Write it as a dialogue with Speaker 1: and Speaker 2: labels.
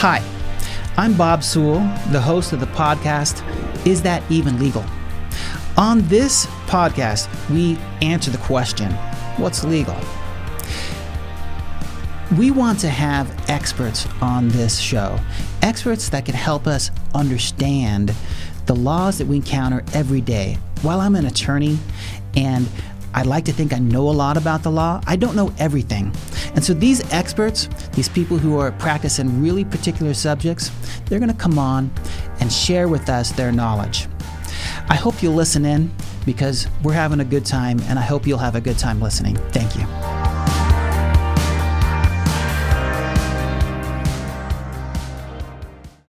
Speaker 1: Hi, I'm Bob Sewell, the host of the podcast, Is That Even Legal? On this podcast, we answer the question what's legal? We want to have experts on this show, experts that can help us understand the laws that we encounter every day. While I'm an attorney and I like to think I know a lot about the law, I don't know everything. And so these experts, these people who are practicing really particular subjects, they're going to come on and share with us their knowledge. I hope you'll listen in because we're having a good time and I hope you'll have a good time listening. Thank you.